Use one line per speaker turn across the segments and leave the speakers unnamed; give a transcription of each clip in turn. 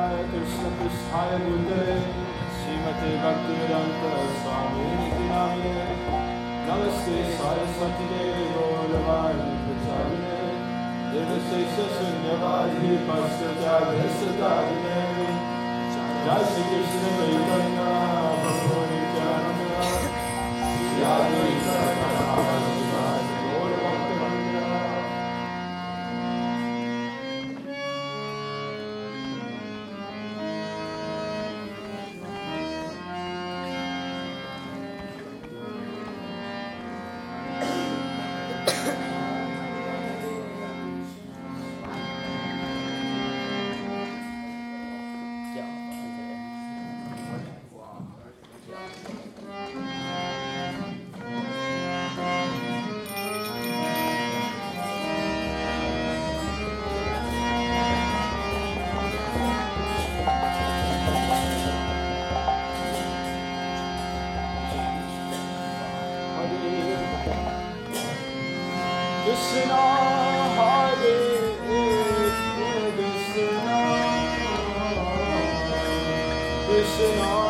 प्रेमानंदाय कृष्ण कृष्णाय भूतले श्रीमते भक्तिवेदांत स्वामी की नामिने नमस्ते सरस्वती देवी गौरवाणी प्रचारिणे निर्विशेष शून्यवादी पश्चाचार्यसदारिणे जय श्री कृष्ण चैतन्य प्रभु Nityanand Shri Advaita listen
on.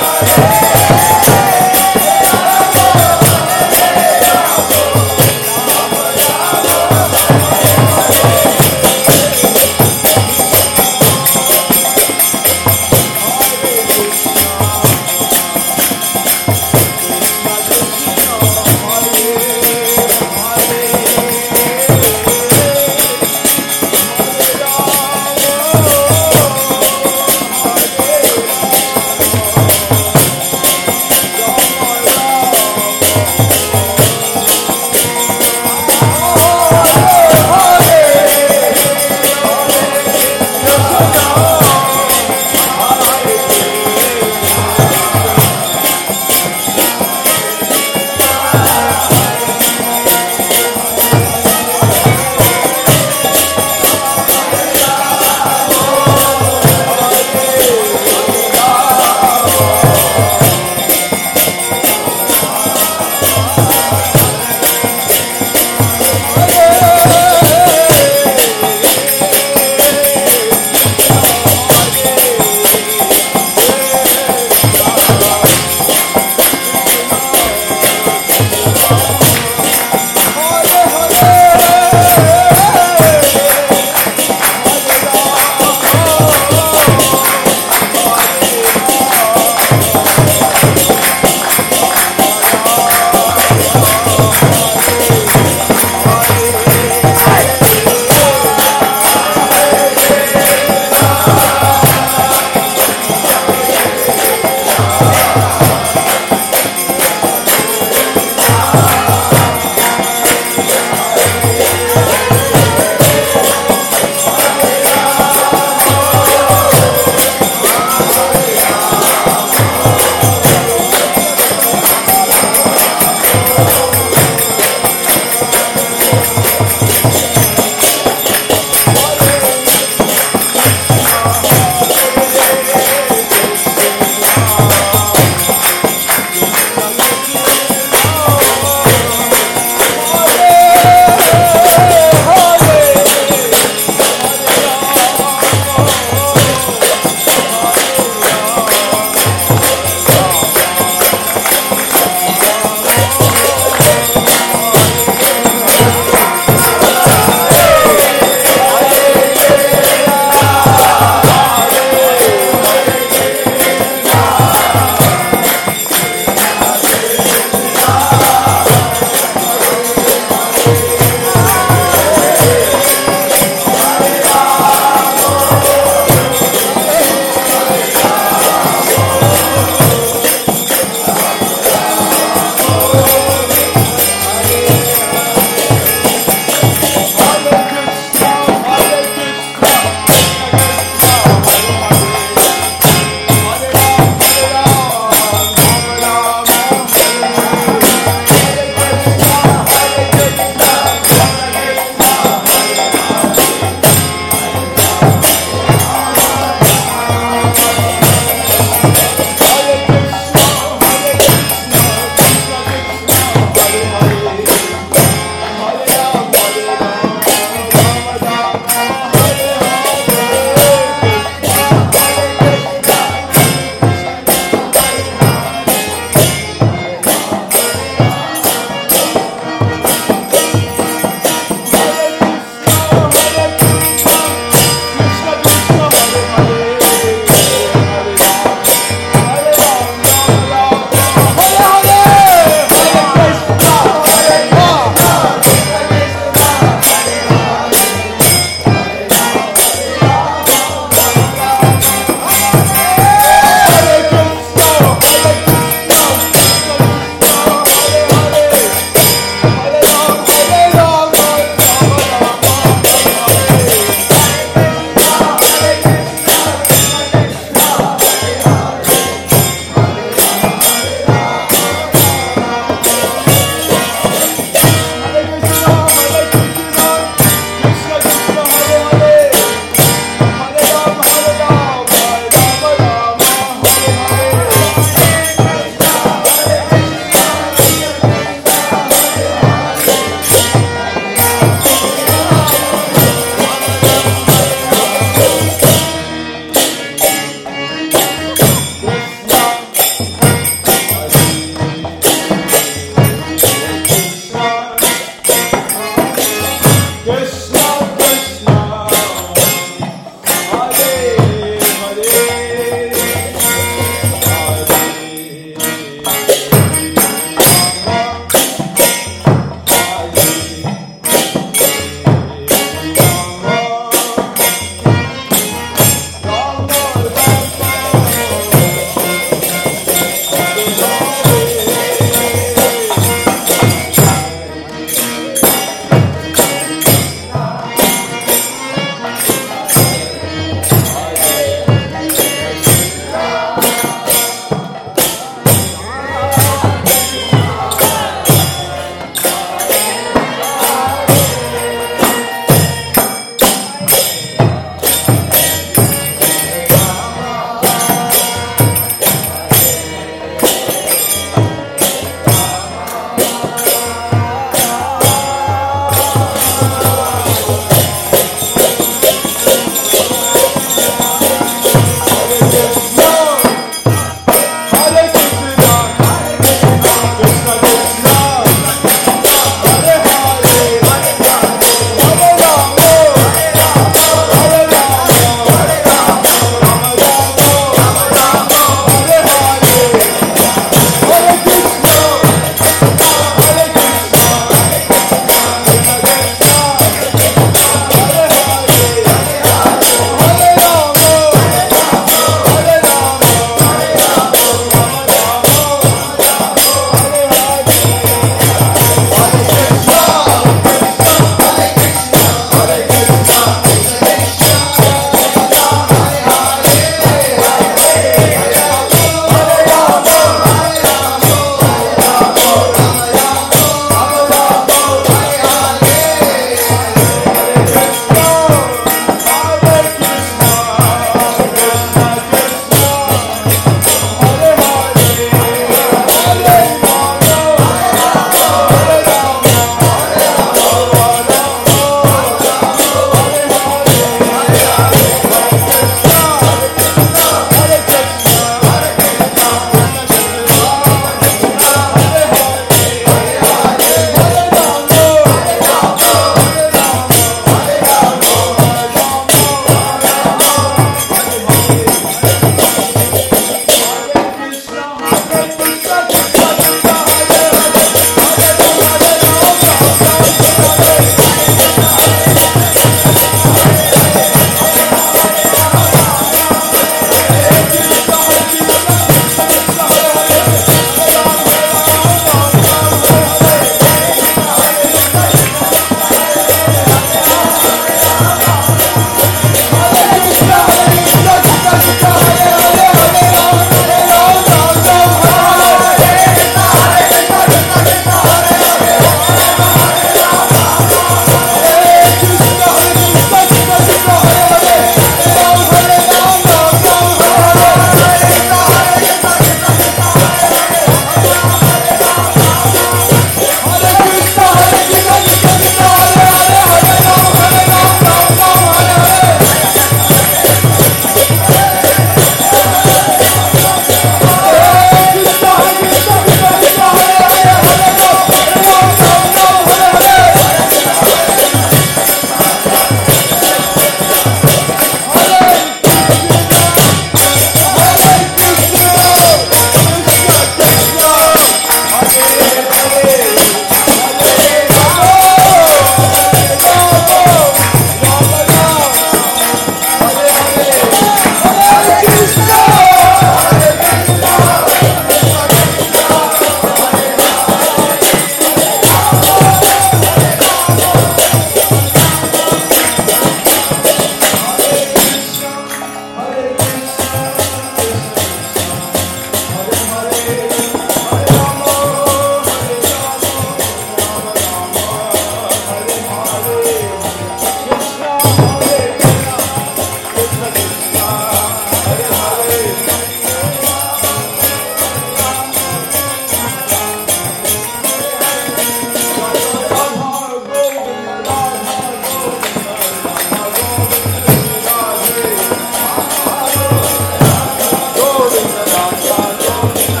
Thank.